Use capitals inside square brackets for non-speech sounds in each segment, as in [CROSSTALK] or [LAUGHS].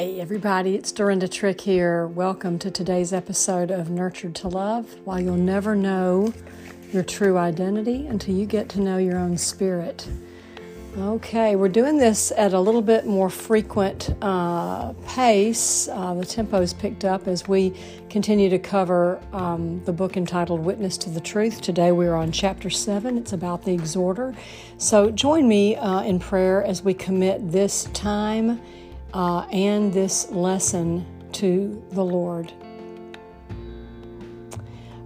Hey, everybody, it's Dorinda Trick here. Welcome to today's episode of Nurtured to Love. While you'll never know your true identity until you get to know your own spirit. Okay, we're doing this at a little bit more frequent uh, pace. Uh, the tempo is picked up as we continue to cover um, the book entitled Witness to the Truth. Today we're on chapter 7. It's about the exhorter. So join me uh, in prayer as we commit this time uh, and this lesson to the Lord.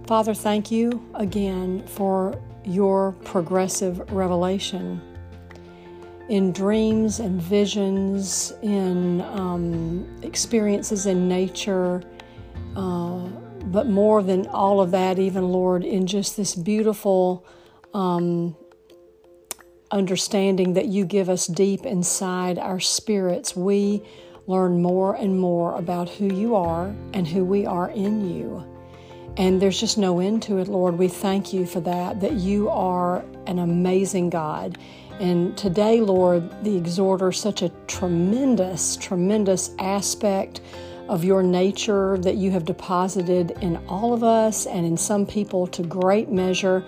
Father, thank you again for your progressive revelation in dreams and visions, in um, experiences in nature, uh, but more than all of that, even Lord, in just this beautiful um, understanding that you give us deep inside our spirits, we learn more and more about who you are and who we are in you. And there's just no end to it, Lord. We thank you for that, that you are an amazing God and today, Lord, the exhorter, such a tremendous, tremendous aspect of your nature that you have deposited in all of us and in some people to great measure.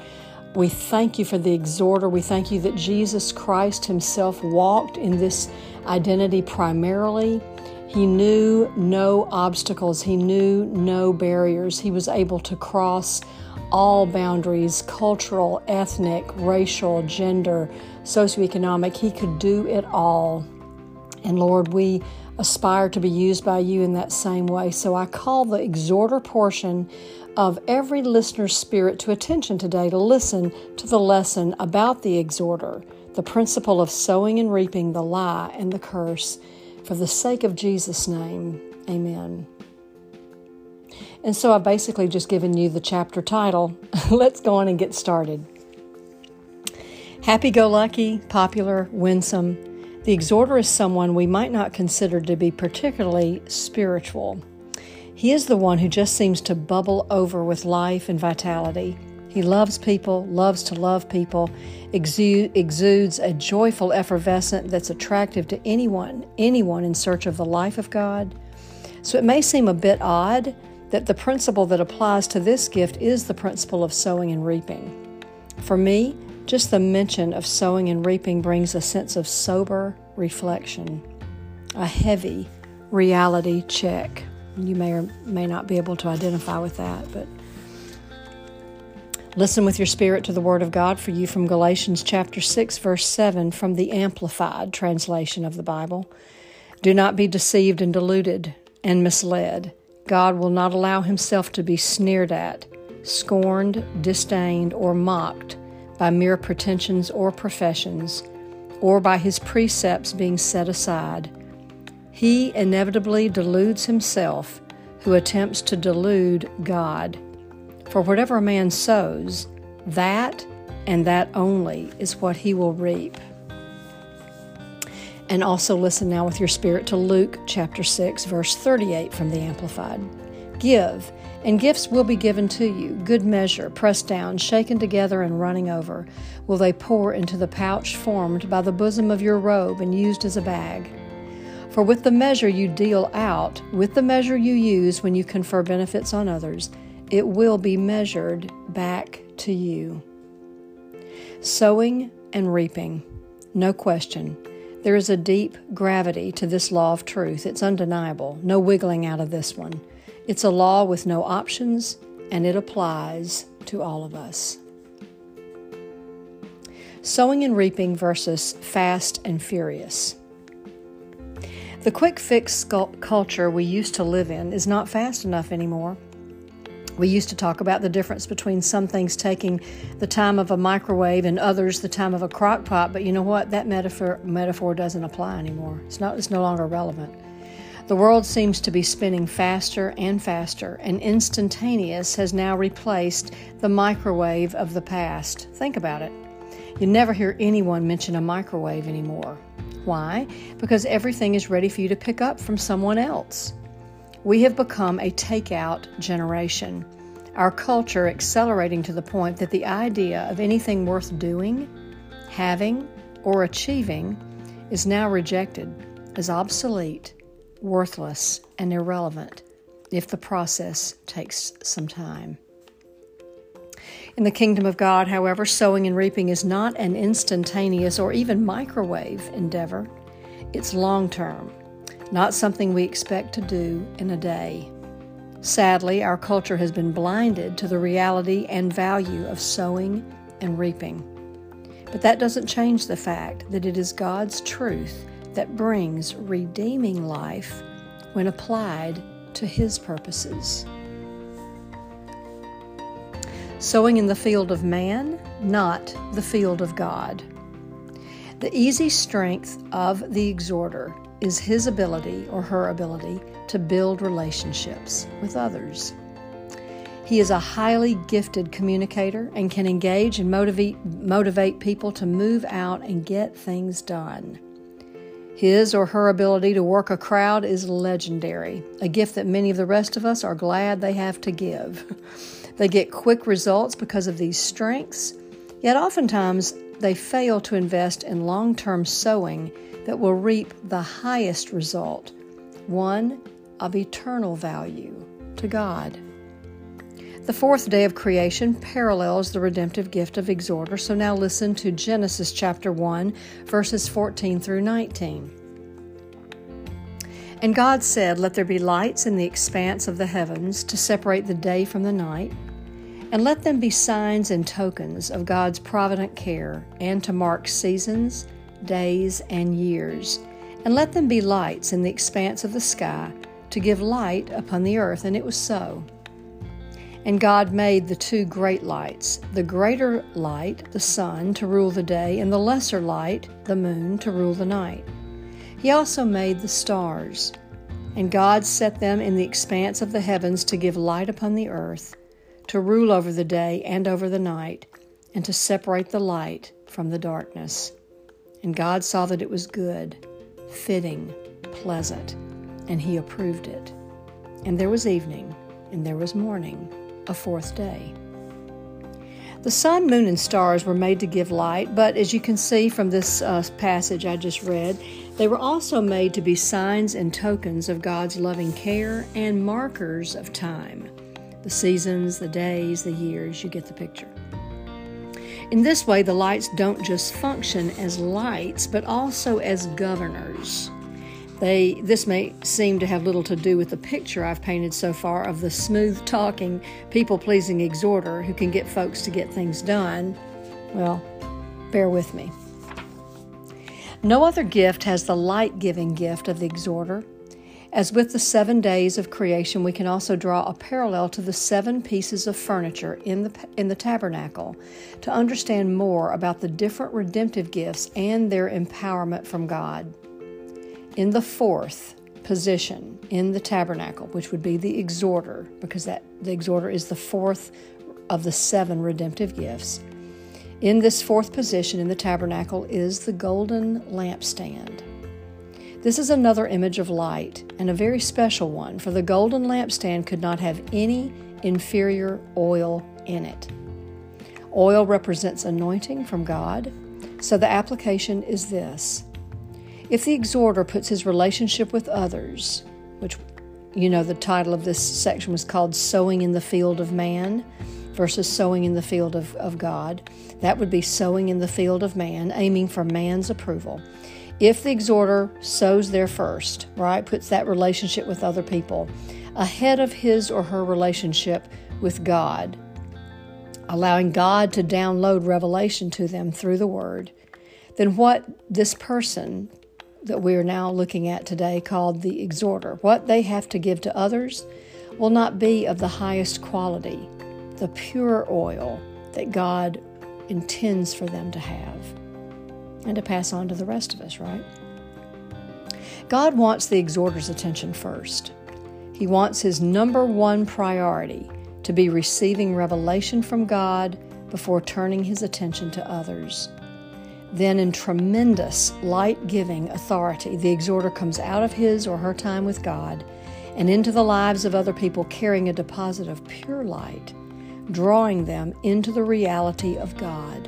We thank you for the exhorter. We thank you that Jesus Christ Himself walked in this identity primarily. He knew no obstacles, He knew no barriers. He was able to cross all boundaries cultural, ethnic, racial, gender, socioeconomic. He could do it all. And Lord, we aspire to be used by you in that same way. So I call the exhorter portion of every listener's spirit to attention today to listen to the lesson about the exhorter, the principle of sowing and reaping, the lie and the curse. For the sake of Jesus' name, amen. And so I've basically just given you the chapter title. [LAUGHS] Let's go on and get started. Happy go lucky, popular, winsome. The exhorter is someone we might not consider to be particularly spiritual. He is the one who just seems to bubble over with life and vitality. He loves people, loves to love people, exudes a joyful effervescence that's attractive to anyone, anyone in search of the life of God. So it may seem a bit odd that the principle that applies to this gift is the principle of sowing and reaping. For me, just the mention of sowing and reaping brings a sense of sober reflection, a heavy reality check. You may or may not be able to identify with that, but listen with your spirit to the Word of God for you from Galatians chapter 6, verse 7 from the Amplified translation of the Bible. Do not be deceived and deluded and misled. God will not allow himself to be sneered at, scorned, disdained, or mocked by mere pretensions or professions, or by his precepts being set aside. He inevitably deludes himself who attempts to delude God. For whatever a man sows, that and that only is what he will reap. And also listen now with your spirit to Luke chapter 6, verse 38 from the Amplified. Give, and gifts will be given to you, good measure, pressed down, shaken together, and running over, will they pour into the pouch formed by the bosom of your robe and used as a bag. For with the measure you deal out, with the measure you use when you confer benefits on others, it will be measured back to you. Sowing and reaping, no question there is a deep gravity to this law of truth. It's undeniable. No wiggling out of this one. It's a law with no options, and it applies to all of us. Sowing and reaping versus fast and furious. The quick fix culture we used to live in is not fast enough anymore. We used to talk about the difference between some things taking the time of a microwave and others the time of a crock pot, but you know what? That metaphor, metaphor doesn't apply anymore. It's, not, it's no longer relevant. The world seems to be spinning faster and faster, and instantaneous has now replaced the microwave of the past. Think about it. You never hear anyone mention a microwave anymore. Why? Because everything is ready for you to pick up from someone else. We have become a takeout generation. Our culture accelerating to the point that the idea of anything worth doing, having, or achieving is now rejected as obsolete worthless and irrelevant if the process takes some time. In the kingdom of God, however, sowing and reaping is not an instantaneous or even microwave endeavor. It's long term, not something we expect to do in a day. Sadly, our culture has been blinded to the reality and value of sowing and reaping. But that doesn't change the fact that it is God's truth that brings redeeming life when applied to His purposes. Sowing in the field of man, not the field of God. The easy strength of the exhorter is his ability or her ability to build relationships with others. He is a highly gifted communicator and can engage and motivate, motivate people to move out and get things done. His or her ability to work a crowd is legendary, a gift that many of the rest of us are glad they have to give. [LAUGHS] They get quick results because of these strengths, yet oftentimes they fail to invest in long term sowing that will reap the highest result, one of eternal value to God. The fourth day of creation parallels the redemptive gift of exhorter, so now listen to Genesis chapter 1, verses 14 through 19. And God said, Let there be lights in the expanse of the heavens to separate the day from the night and let them be signs and tokens of God's provident care, and to mark seasons, days, and years. And let them be lights in the expanse of the sky, to give light upon the earth. And it was so. And God made the two great lights the greater light, the sun, to rule the day, and the lesser light, the moon, to rule the night. He also made the stars. And God set them in the expanse of the heavens to give light upon the earth to rule over the day and over the night, and to separate the light from the darkness. And God saw that it was good, fitting, pleasant, and He approved it. And there was evening, and there was morning, a fourth day. The sun, moon, and stars were made to give light, but as you can see from this uh, passage I just read, they were also made to be signs and tokens of God's loving care and markers of time the seasons, the days, the years, you get the picture. In this way, the lights don't just function as lights, but also as governors. They, this may seem to have little to do with the picture I've painted so far of the smooth talking, people pleasing exhorter who can get folks to get things done. Well, bear with me. No other gift has the light giving gift of the exhorter. As with the seven days of creation, we can also draw a parallel to the seven pieces of furniture in the, in the tabernacle to understand more about the different redemptive gifts and their empowerment from God. In the fourth position in the tabernacle, which would be the exhorter, because that the exhorter is the fourth of the seven redemptive gifts. In this fourth position in the tabernacle is the golden lampstand. This is another image of light, and a very special one, for the golden lampstand could not have any inferior oil in it. Oil represents anointing from God, so the application is this. If the exhorter puts his relationship with others, which you know the title of this section was called Sowing in the Field of Man versus Sowing in the Field of, of God, that would be sowing in the field of man, aiming for man's approval. If the exhorter sows there first, right, puts that relationship with other people ahead of his or her relationship with God, allowing God to download revelation to them through the Word, then what this person that we are now looking at today called the exhorter, what they have to give to others will not be of the highest quality, the pure oil that God intends for them to have and to pass on to the rest of us, right? God wants the exhorter's attention first. He wants his number one priority to be receiving revelation from God before turning his attention to others. Then, in tremendous light giving authority, the exhorter comes out of his or her time with God and into the lives of other people carrying a deposit of pure light, drawing them into the reality of God.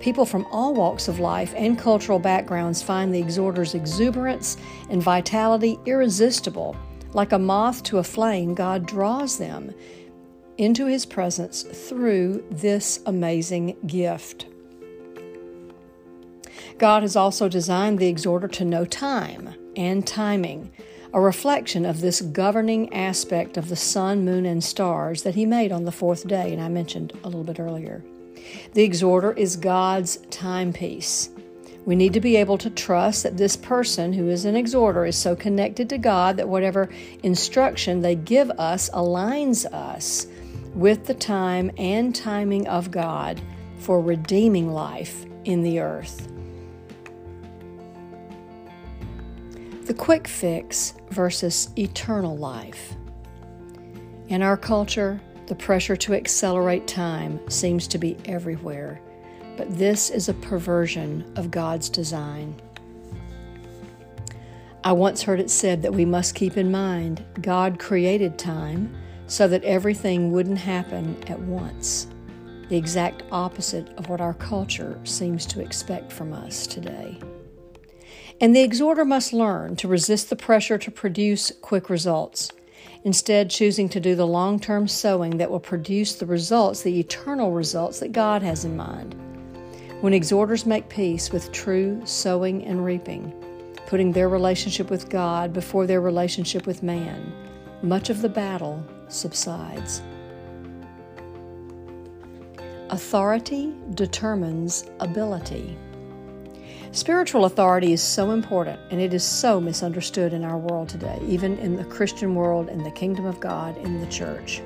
People from all walks of life and cultural backgrounds find the exhorter's exuberance and vitality irresistible. Like a moth to a flame, God draws them into his presence through this amazing gift. God has also designed the exhorter to know time and timing, a reflection of this governing aspect of the sun, moon, and stars that he made on the fourth day, and I mentioned a little bit earlier. The exhorter is God's timepiece. We need to be able to trust that this person who is an exhorter is so connected to God that whatever instruction they give us aligns us with the time and timing of God for redeeming life in the earth. The quick fix versus eternal life. In our culture, the pressure to accelerate time seems to be everywhere, but this is a perversion of God's design. I once heard it said that we must keep in mind God created time so that everything wouldn't happen at once, the exact opposite of what our culture seems to expect from us today. And the exhorter must learn to resist the pressure to produce quick results instead choosing to do the long term sowing that will produce the results, the eternal results that God has in mind. When exhorters make peace with true sowing and reaping, putting their relationship with God before their relationship with man, much of the battle subsides. Authority determines ability. Spiritual authority is so important and it is so misunderstood in our world today, even in the Christian world, in the kingdom of God, in the church.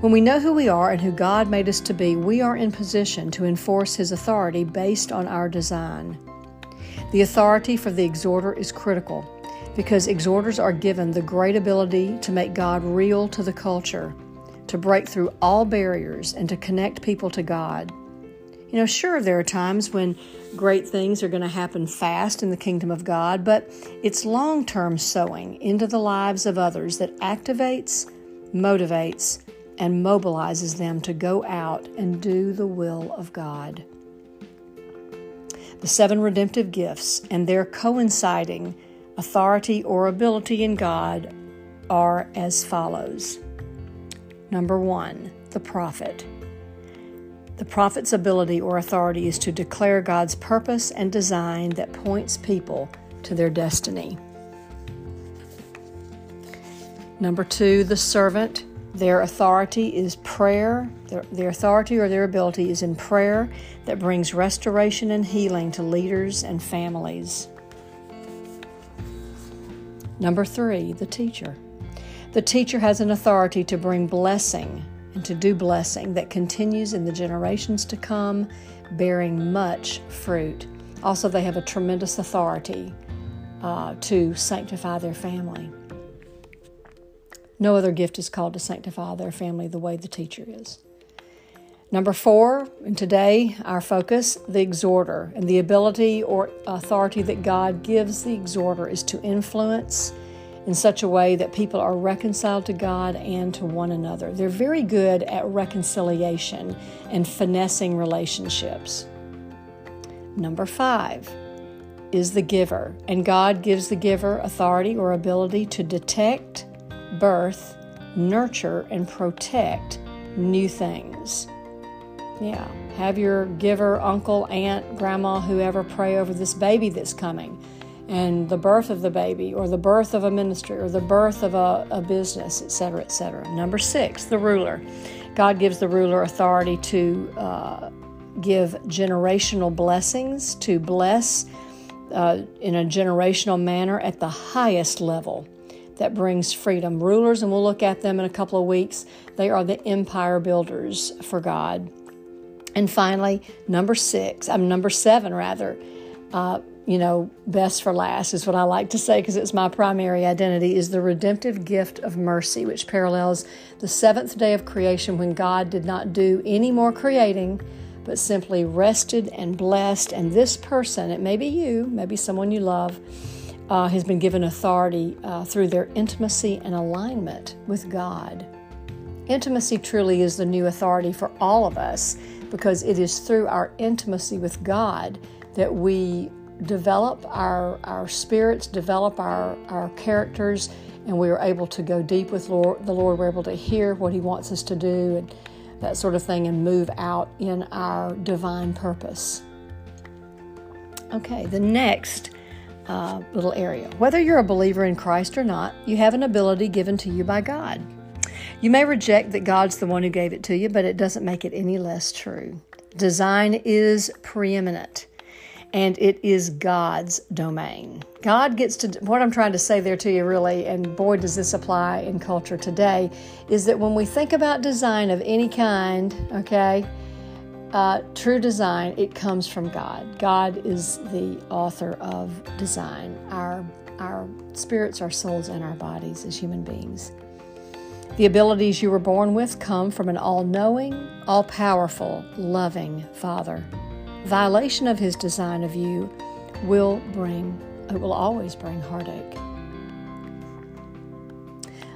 When we know who we are and who God made us to be, we are in position to enforce His authority based on our design. The authority for the exhorter is critical because exhorters are given the great ability to make God real to the culture, to break through all barriers, and to connect people to God. You know, sure, there are times when great things are going to happen fast in the kingdom of God, but it's long term sowing into the lives of others that activates, motivates, and mobilizes them to go out and do the will of God. The seven redemptive gifts and their coinciding authority or ability in God are as follows. Number one, the prophet. The prophet's ability or authority is to declare God's purpose and design that points people to their destiny. Number two, the servant. Their authority is prayer. Their, their, authority or their ability is in prayer that brings restoration and healing to leaders and families. Number three, the teacher. The teacher has an authority to bring blessing and to do blessing that continues in the generations to come, bearing much fruit. Also, they have a tremendous authority uh, to sanctify their family. No other gift is called to sanctify their family the way the teacher is. Number four, and today our focus, the exhorter, and the ability or authority that God gives the exhorter is to influence in such a way that people are reconciled to God and to one another. They're very good at reconciliation and finessing relationships. Number five is the giver, and God gives the giver authority or ability to detect, birth, nurture, and protect new things. Yeah, have your giver, uncle, aunt, grandma, whoever pray over this baby that's coming and the birth of the baby, or the birth of a ministry, or the birth of a, a business, etc., etc. Number six, the ruler. God gives the ruler authority to uh, give generational blessings, to bless uh, in a generational manner at the highest level that brings freedom. Rulers, and we'll look at them in a couple of weeks, they are the empire builders for God. And finally, number six, I'm number seven rather, uh, you know, best for last is what I like to say because it's my primary identity is the redemptive gift of mercy, which parallels the seventh day of creation when God did not do any more creating, but simply rested and blessed. And this person, it may be you, maybe someone you love, uh, has been given authority uh, through their intimacy and alignment with God. Intimacy truly is the new authority for all of us because it is through our intimacy with God that we develop our, our spirits, develop our, our characters, and we are able to go deep with Lord, the Lord. We're able to hear what He wants us to do and that sort of thing and move out in our divine purpose. Okay, the next uh, little area. Whether you're a believer in Christ or not, you have an ability given to you by God. You may reject that God's the one who gave it to you, but it doesn't make it any less true. Design is preeminent and it is God's domain. God gets to, what I'm trying to say there to you really, and boy, does this apply in culture today, is that when we think about design of any kind, okay, uh, true design, it comes from God. God is the author of design, our, our spirits, our souls, and our bodies as human beings. The abilities you were born with come from an all knowing, all powerful, loving Father. Violation of His design of you will bring, it will always bring heartache.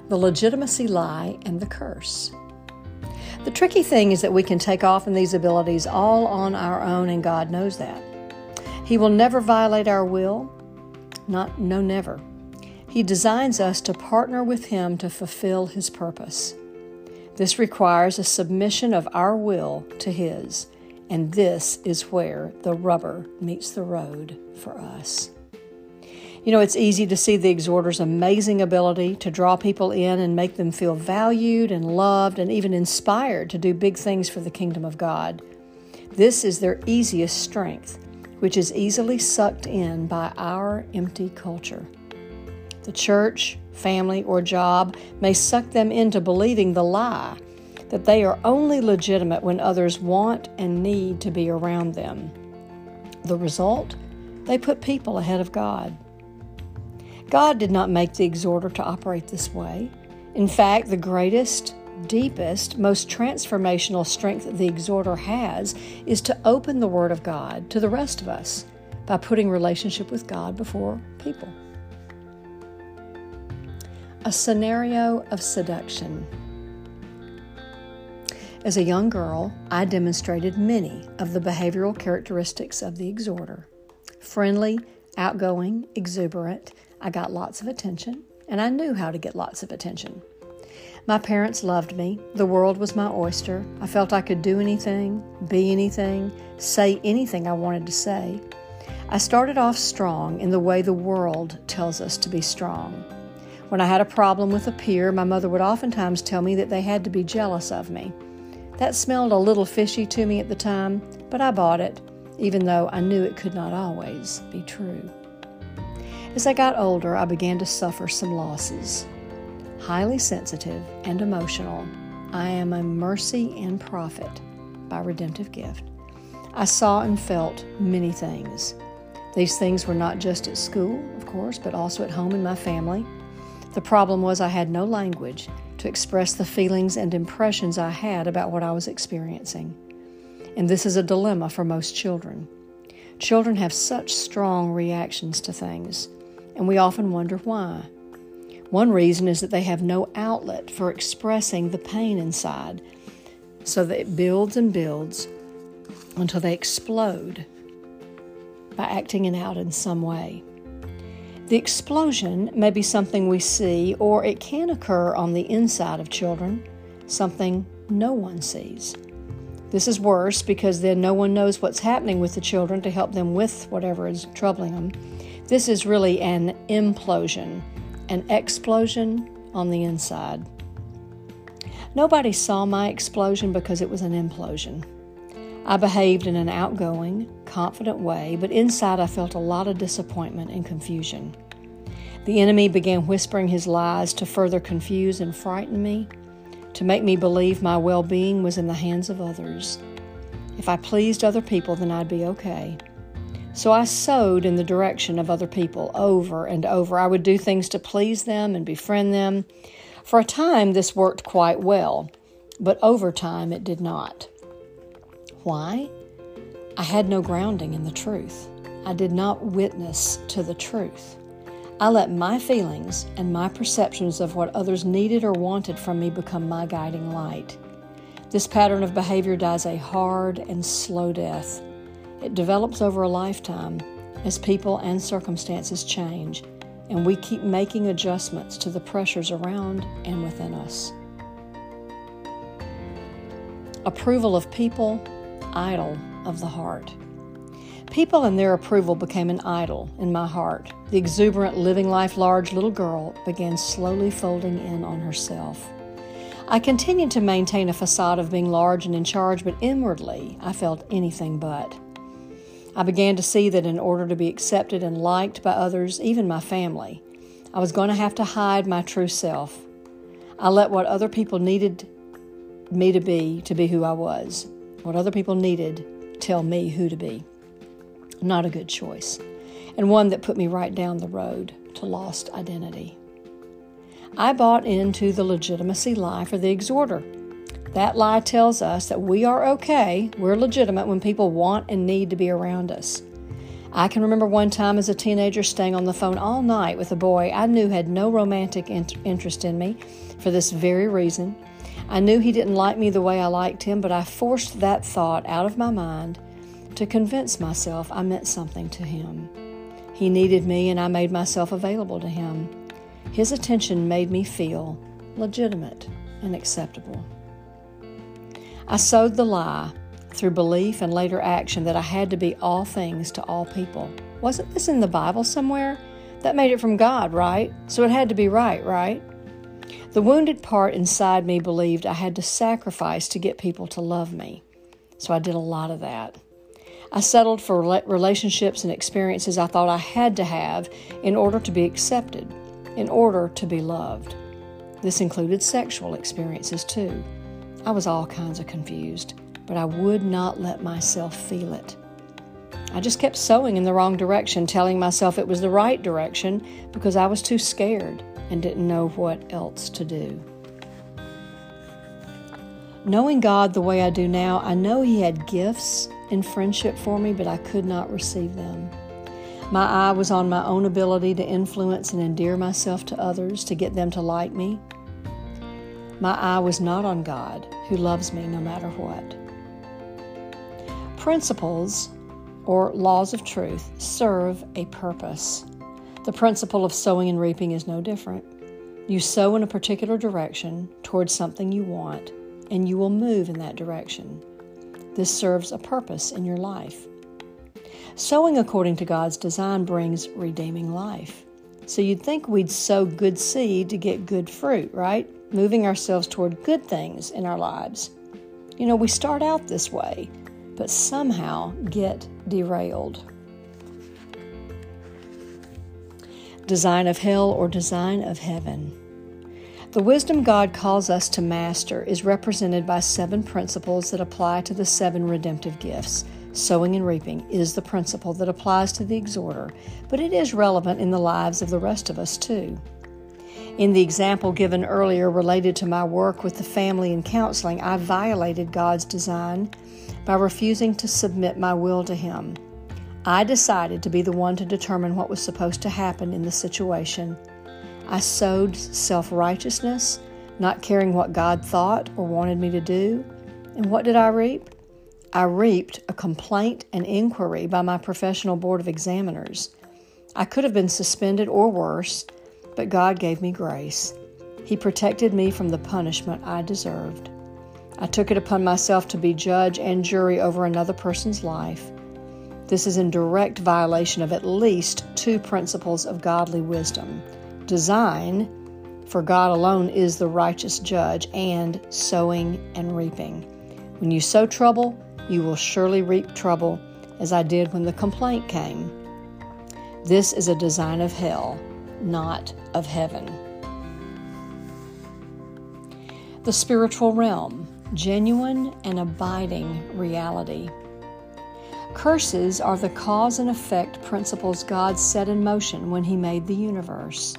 The legitimacy lie and the curse. The tricky thing is that we can take off in these abilities all on our own, and God knows that. He will never violate our will. Not, no, never. He designs us to partner with Him to fulfill His purpose. This requires a submission of our will to His, and this is where the rubber meets the road for us. You know, it's easy to see the exhorter's amazing ability to draw people in and make them feel valued and loved and even inspired to do big things for the kingdom of God. This is their easiest strength, which is easily sucked in by our empty culture. The church, family, or job may suck them into believing the lie that they are only legitimate when others want and need to be around them. The result? They put people ahead of God. God did not make the exhorter to operate this way. In fact, the greatest, deepest, most transformational strength the exhorter has is to open the Word of God to the rest of us by putting relationship with God before people. A scenario of seduction. As a young girl, I demonstrated many of the behavioral characteristics of the exhorter friendly, outgoing, exuberant, I got lots of attention, and I knew how to get lots of attention. My parents loved me. The world was my oyster. I felt I could do anything, be anything, say anything I wanted to say. I started off strong in the way the world tells us to be strong. When I had a problem with a peer, my mother would oftentimes tell me that they had to be jealous of me. That smelled a little fishy to me at the time, but I bought it, even though I knew it could not always be true. As I got older, I began to suffer some losses. Highly sensitive and emotional, I am a mercy and prophet by redemptive gift. I saw and felt many things. These things were not just at school, of course, but also at home in my family. The problem was I had no language to express the feelings and impressions I had about what I was experiencing. And this is a dilemma for most children. Children have such strong reactions to things and we often wonder why. One reason is that they have no outlet for expressing the pain inside, so that it builds and builds until they explode by acting it out in some way. The explosion may be something we see, or it can occur on the inside of children, something no one sees. This is worse because then no one knows what's happening with the children to help them with whatever is troubling them. This is really an implosion, an explosion on the inside. Nobody saw my explosion because it was an implosion. I behaved in an outgoing, confident way, but inside I felt a lot of disappointment and confusion. The enemy began whispering his lies to further confuse and frighten me, to make me believe my well being was in the hands of others. If I pleased other people, then I'd be okay. So I sowed in the direction of other people over and over. I would do things to please them and befriend them. For a time, this worked quite well, but over time, it did not. Why? I had no grounding in the truth. I did not witness to the truth. I let my feelings and my perceptions of what others needed or wanted from me become my guiding light. This pattern of behavior dies a hard and slow death. It develops over a lifetime as people and circumstances change, and we keep making adjustments to the pressures around and within us. Approval of people, idol of the heart. People and their approval became an idol in my heart. The exuberant, living life large little girl began slowly folding in on herself. I continued to maintain a facade of being large and in charge, but inwardly I felt anything but. I began to see that in order to be accepted and liked by others, even my family, I was going to have to hide my true self. I let what other people needed me to be to be who I was, what other people needed tell me who to be. Not a good choice, and one that put me right down the road to lost identity. I bought into the legitimacy lie for the exhorter. That lie tells us that we are okay, we're legitimate when people want and need to be around us. I can remember one time as a teenager staying on the phone all night with a boy I knew had no romantic interest in me for this very reason. I knew he didn't like me the way I liked him, but I forced that thought out of my mind to convince myself I meant something to him. He needed me, and I made myself available to him. His attention made me feel legitimate and acceptable. I sowed the lie through belief and later action that I had to be all things to all people. Wasn't this in the Bible somewhere? That made it from God, right? So it had to be right, right? The wounded part inside me believed I had to sacrifice to get people to love me. So I did a lot of that. I settled for relationships and experiences I thought I had to have in order to be accepted, in order to be loved. This included sexual experiences too. I was all kinds of confused, but I would not let myself feel it. I just kept sowing in the wrong direction, telling myself it was the right direction because I was too scared and didn't know what else to do. Knowing God the way I do now, I know He had gifts in friendship for me, but I could not receive them. My eye was on my own ability to influence and endear myself to others, to get them to like me. My eye was not on God, who loves me no matter what. Principles, or laws of truth, serve a purpose. The principle of sowing and reaping is no different. You sow in a particular direction towards something you want, and you will move in that direction. This serves a purpose in your life. Sowing according to God's design brings redeeming life. So you'd think we'd sow good seed to get good fruit, right? Moving ourselves toward good things in our lives. You know, we start out this way, but somehow get derailed. Design of hell or design of heaven. The wisdom God calls us to master is represented by seven principles that apply to the seven redemptive gifts. Sowing and reaping is the principle that applies to the exhorter, but it is relevant in the lives of the rest of us too. In the example given earlier related to my work with the family and counseling, I violated God's design by refusing to submit my will to Him. I decided to be the one to determine what was supposed to happen in the situation I sowed self righteousness, not caring what God thought or wanted me to do. And what did I reap? I reaped a complaint and inquiry by my professional board of examiners. I could have been suspended or worse, but God gave me grace. He protected me from the punishment I deserved. I took it upon myself to be judge and jury over another person's life. This is in direct violation of at least two principles of godly wisdom design, for God alone is the righteous judge, and sowing and reaping. When you sow trouble, you will surely reap trouble, as I did when the complaint came. This is a design of hell, not of heaven. The spiritual realm, genuine and abiding reality. Curses are the cause and effect principles God set in motion when He made the universe.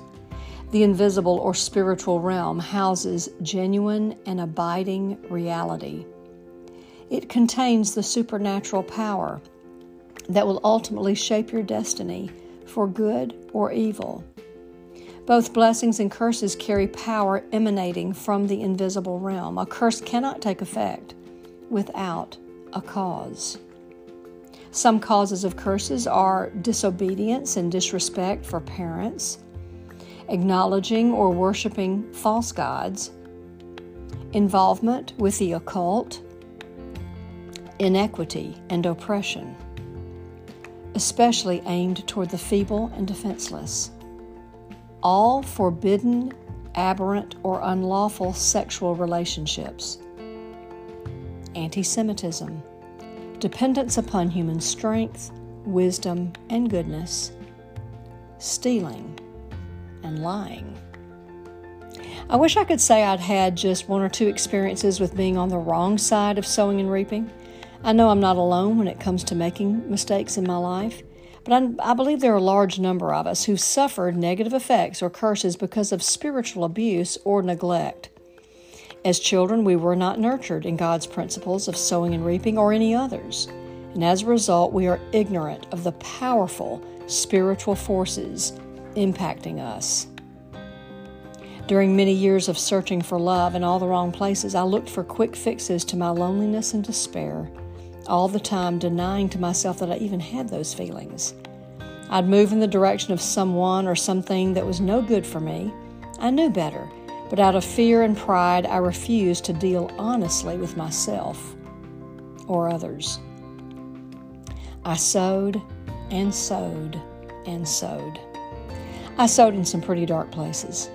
The invisible or spiritual realm houses genuine and abiding reality. It contains the supernatural power that will ultimately shape your destiny for good or evil. Both blessings and curses carry power emanating from the invisible realm. A curse cannot take effect without a cause. Some causes of curses are disobedience and disrespect for parents, acknowledging or worshiping false gods, involvement with the occult, inequity and oppression, especially aimed toward the feeble and defenseless. All forbidden, aberrant, or unlawful sexual relationships. Anti Semitism, dependence upon human strength, wisdom, and goodness, stealing, and lying. I wish I could say I'd had just one or two experiences with being on the wrong side of sowing and reaping. I know I'm not alone when it comes to making mistakes in my life, but I, I believe there are a large number of us who've suffered negative effects or curses because of spiritual abuse or neglect. As children, we were not nurtured in God's principles of sowing and reaping or any others, and as a result, we are ignorant of the powerful spiritual forces impacting us. During many years of searching for love in all the wrong places, I looked for quick fixes to my loneliness and despair, all the time denying to myself that I even had those feelings. I'd move in the direction of someone or something that was no good for me. I knew better, but out of fear and pride, I refused to deal honestly with myself or others. I sowed and sowed and sowed. I sowed in some pretty dark places.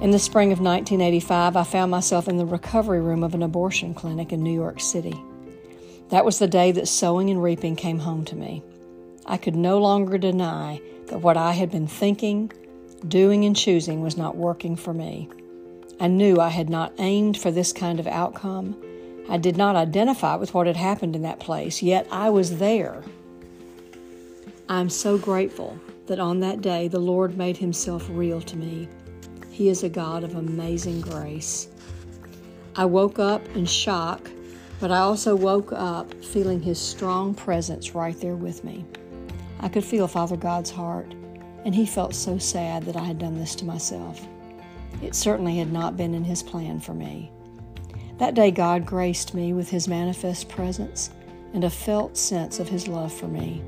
In the spring of 1985, I found myself in the recovery room of an abortion clinic in New York City. That was the day that sowing and reaping came home to me. I could no longer deny that what I had been thinking, doing, and choosing was not working for me. I knew I had not aimed for this kind of outcome. I did not identify with what had happened in that place, yet I was there. I am so grateful that on that day the Lord made himself real to me he is a God of amazing grace. I woke up in shock, but I also woke up feeling His strong presence right there with me. I could feel Father God's heart, and He felt so sad that I had done this to myself. It certainly had not been in His plan for me. That day, God graced me with His manifest presence and a felt sense of His love for me.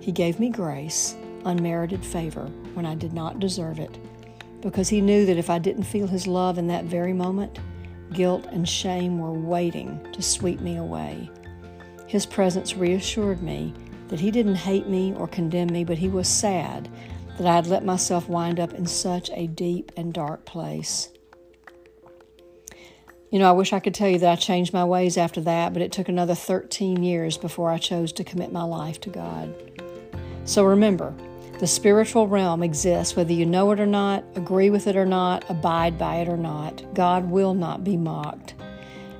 He gave me grace, unmerited favor, when I did not deserve it because he knew that if I didn't feel his love in that very moment, guilt and shame were waiting to sweep me away. His presence reassured me that he didn't hate me or condemn me, but he was sad that I had let myself wind up in such a deep and dark place. You know, I wish I could tell you that I changed my ways after that, but it took another 13 years before I chose to commit my life to God. So remember, the spiritual realm exists whether you know it or not, agree with it or not, abide by it or not. God will not be mocked.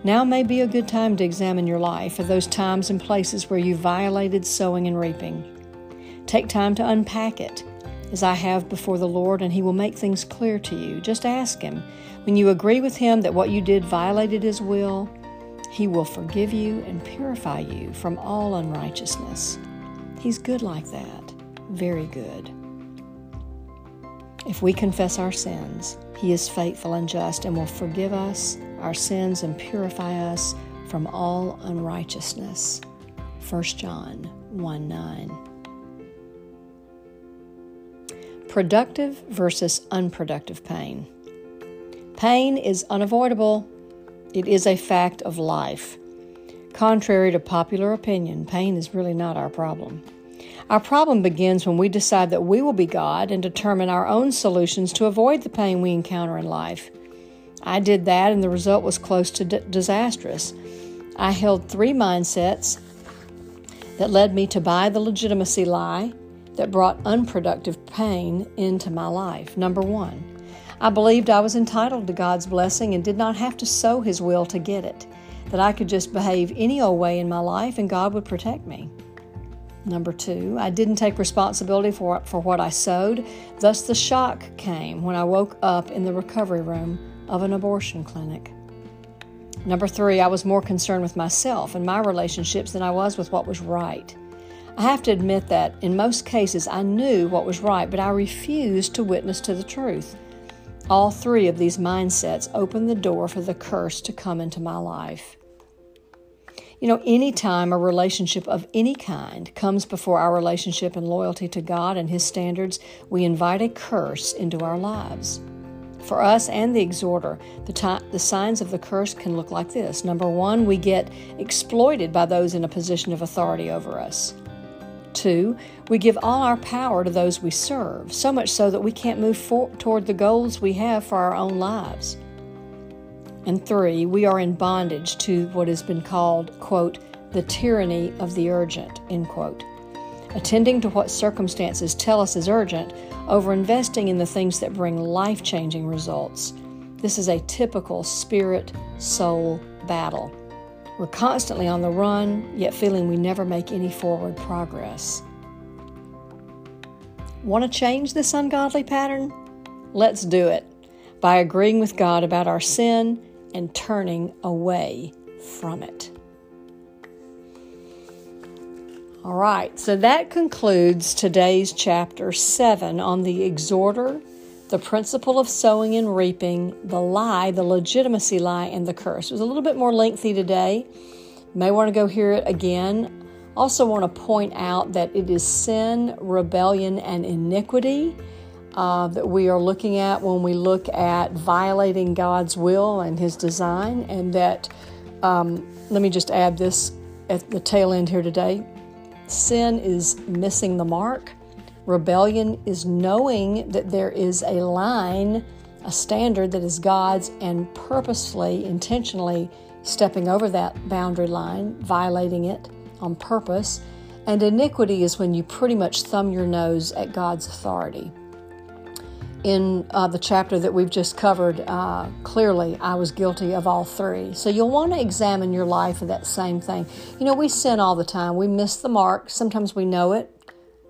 Now may be a good time to examine your life for those times and places where you violated sowing and reaping. Take time to unpack it, as I have before the Lord, and He will make things clear to you. Just ask Him. When you agree with Him that what you did violated His will, He will forgive you and purify you from all unrighteousness. He's good like that very good. If we confess our sins, He is faithful and just and will forgive us our sins and purify us from all unrighteousness. 1 John 1 9. Productive versus unproductive pain. Pain is unavoidable, it is a fact of life. Contrary to popular opinion, pain is really not our problem. Our problem begins when we decide that we will be God and determine our own solutions to avoid the pain we encounter in life. I did that, and the result was close to d- disastrous. I held three mindsets that led me to buy the legitimacy lie that brought unproductive pain into my life. Number one, I believed I was entitled to God's blessing and did not have to sow His will to get it, that I could just behave any old way in my life and God would protect me. Number two, I didn't take responsibility for, for what I sowed. Thus, the shock came when I woke up in the recovery room of an abortion clinic. Number three, I was more concerned with myself and my relationships than I was with what was right. I have to admit that in most cases I knew what was right, but I refused to witness to the truth. All three of these mindsets opened the door for the curse to come into my life. You know, anytime a relationship of any kind comes before our relationship and loyalty to God and His standards, we invite a curse into our lives. For us and the exhorter, the, t- the signs of the curse can look like this. Number one, we get exploited by those in a position of authority over us. Two, we give all our power to those we serve, so much so that we can't move for- toward the goals we have for our own lives. And three, we are in bondage to what has been called, quote, the tyranny of the urgent, end quote. Attending to what circumstances tell us is urgent over investing in the things that bring life changing results. This is a typical spirit soul battle. We're constantly on the run, yet feeling we never make any forward progress. Want to change this ungodly pattern? Let's do it by agreeing with God about our sin and turning away from it. All right, so that concludes today's chapter 7 on the exhorter the principle of sowing and reaping, the lie, the legitimacy lie, and the curse. It was a little bit more lengthy today. You may want to go hear it again. Also, want to point out that it is sin, rebellion, and iniquity uh, that we are looking at when we look at violating God's will and His design. And that, um, let me just add this at the tail end here today sin is missing the mark Rebellion is knowing that there is a line, a standard that is God's, and purposely, intentionally stepping over that boundary line, violating it on purpose. And iniquity is when you pretty much thumb your nose at God's authority. In uh, the chapter that we've just covered, uh, clearly I was guilty of all three. So you'll want to examine your life of that same thing. You know, we sin all the time. We miss the mark. Sometimes we know it,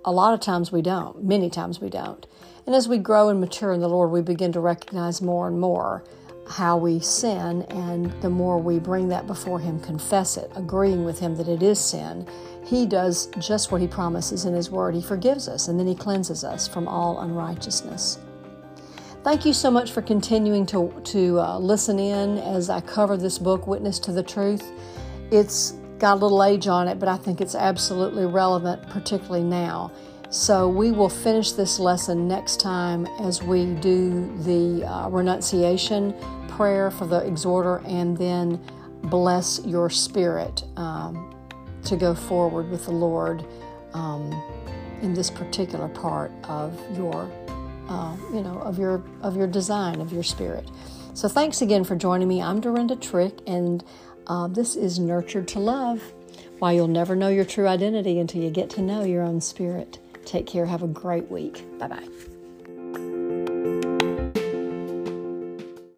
a lot of times we don't, many times we don't. And as we grow and mature in the Lord, we begin to recognize more and more how we sin, and the more we bring that before Him, confess it, agreeing with Him that it is sin, He does just what He promises in His Word. He forgives us, and then He cleanses us from all unrighteousness. Thank you so much for continuing to, to uh, listen in as I cover this book, Witness to the Truth. It's got a little age on it, but I think it's absolutely relevant, particularly now. So we will finish this lesson next time as we do the uh, renunciation prayer for the exhorter and then bless your spirit um, to go forward with the Lord um, in this particular part of your, uh, you know, of your of your design of your spirit. So thanks again for joining me. I'm Dorinda Trick and. Uh, this is Nurtured to Love. Why you'll never know your true identity until you get to know your own spirit. Take care. Have a great week. Bye bye.